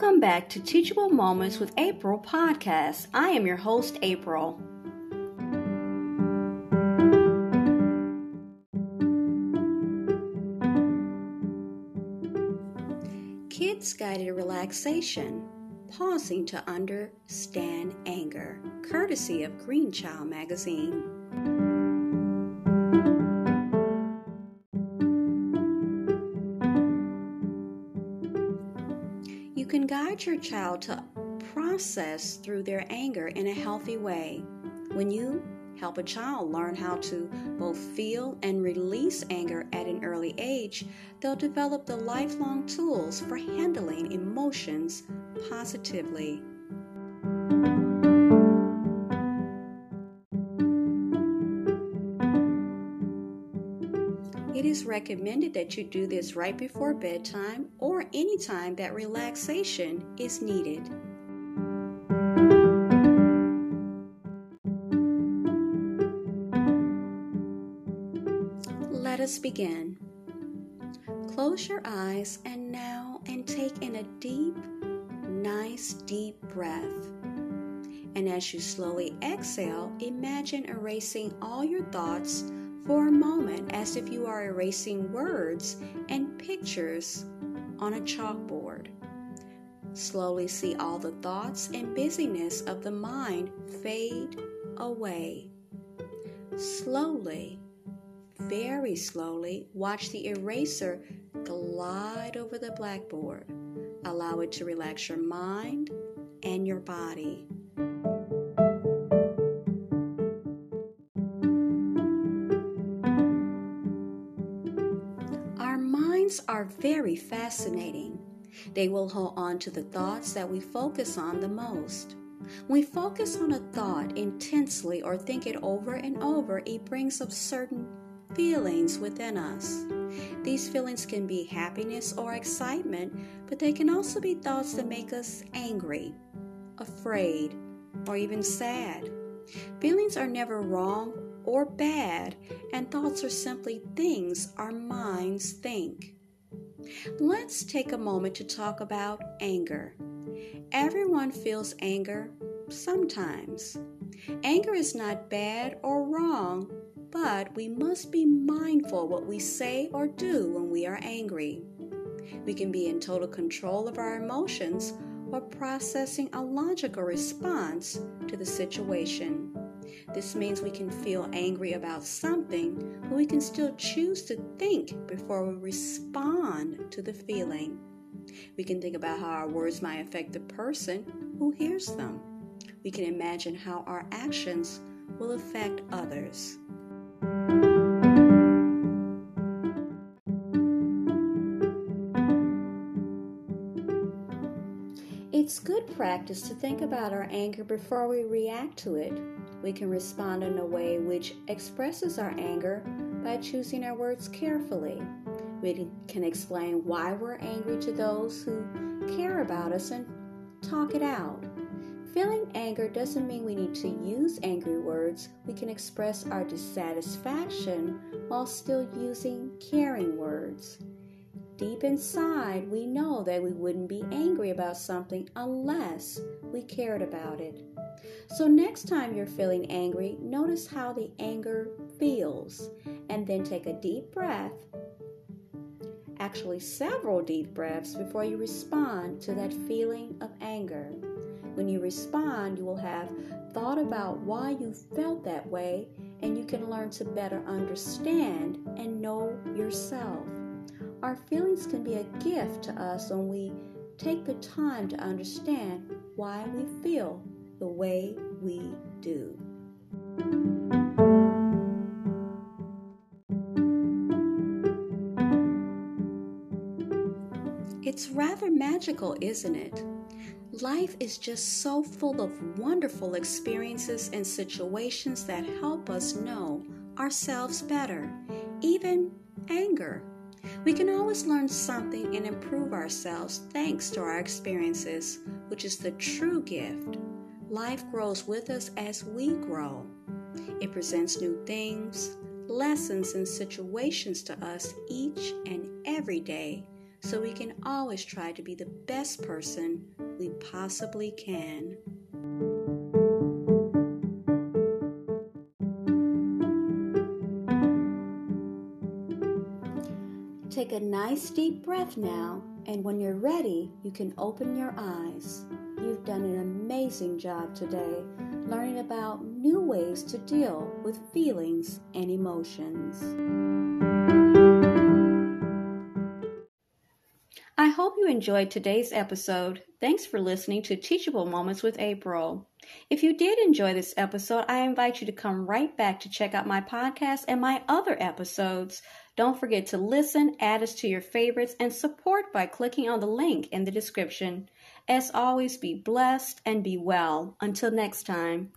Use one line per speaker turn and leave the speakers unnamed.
Welcome back to Teachable Moments with April podcast. I am your host, April. Kids Guided Relaxation Pausing to Understand Anger, courtesy of Green Child Magazine. Can guide your child to process through their anger in a healthy way. When you help a child learn how to both feel and release anger at an early age, they'll develop the lifelong tools for handling emotions positively. It is recommended that you do this right before bedtime or anytime that relaxation is needed. Let us begin. Close your eyes and now and take in a deep, nice deep breath. And as you slowly exhale, imagine erasing all your thoughts for a moment as if you are erasing words and pictures on a chalkboard. Slowly see all the thoughts and busyness of the mind fade away. Slowly, very slowly, watch the eraser glide over the blackboard. Allow it to relax your mind and your body. Very fascinating. They will hold on to the thoughts that we focus on the most. When we focus on a thought intensely or think it over and over, it brings up certain feelings within us. These feelings can be happiness or excitement, but they can also be thoughts that make us angry, afraid, or even sad. Feelings are never wrong or bad, and thoughts are simply things our minds think. Let's take a moment to talk about anger. Everyone feels anger sometimes. Anger is not bad or wrong, but we must be mindful what we say or do when we are angry. We can be in total control of our emotions or processing a logical response to the situation. This means we can feel angry about something, but we can still choose to think before we respond to the feeling. We can think about how our words might affect the person who hears them. We can imagine how our actions will affect others. It's good practice to think about our anger before we react to it. We can respond in a way which expresses our anger by choosing our words carefully. We can explain why we're angry to those who care about us and talk it out. Feeling anger doesn't mean we need to use angry words. We can express our dissatisfaction while still using caring words. Deep inside, we know that we wouldn't be angry about something unless we cared about it. So, next time you're feeling angry, notice how the anger feels and then take a deep breath. Actually, several deep breaths before you respond to that feeling of anger. When you respond, you will have thought about why you felt that way, and you can learn to better understand and know yourself. Our feelings can be a gift to us when we take the time to understand why we feel the way we do. It's rather magical, isn't it? Life is just so full of wonderful experiences and situations that help us know ourselves better, even anger. We can always learn something and improve ourselves thanks to our experiences, which is the true gift. Life grows with us as we grow. It presents new things, lessons, and situations to us each and every day so we can always try to be the best person we possibly can. Take a nice deep breath now, and when you're ready, you can open your eyes. You've done an amazing job today learning about new ways to deal with feelings and emotions. I hope you enjoyed today's episode. Thanks for listening to Teachable Moments with April. If you did enjoy this episode, I invite you to come right back to check out my podcast and my other episodes. Don't forget to listen, add us to your favorites, and support by clicking on the link in the description. As always, be blessed and be well. Until next time.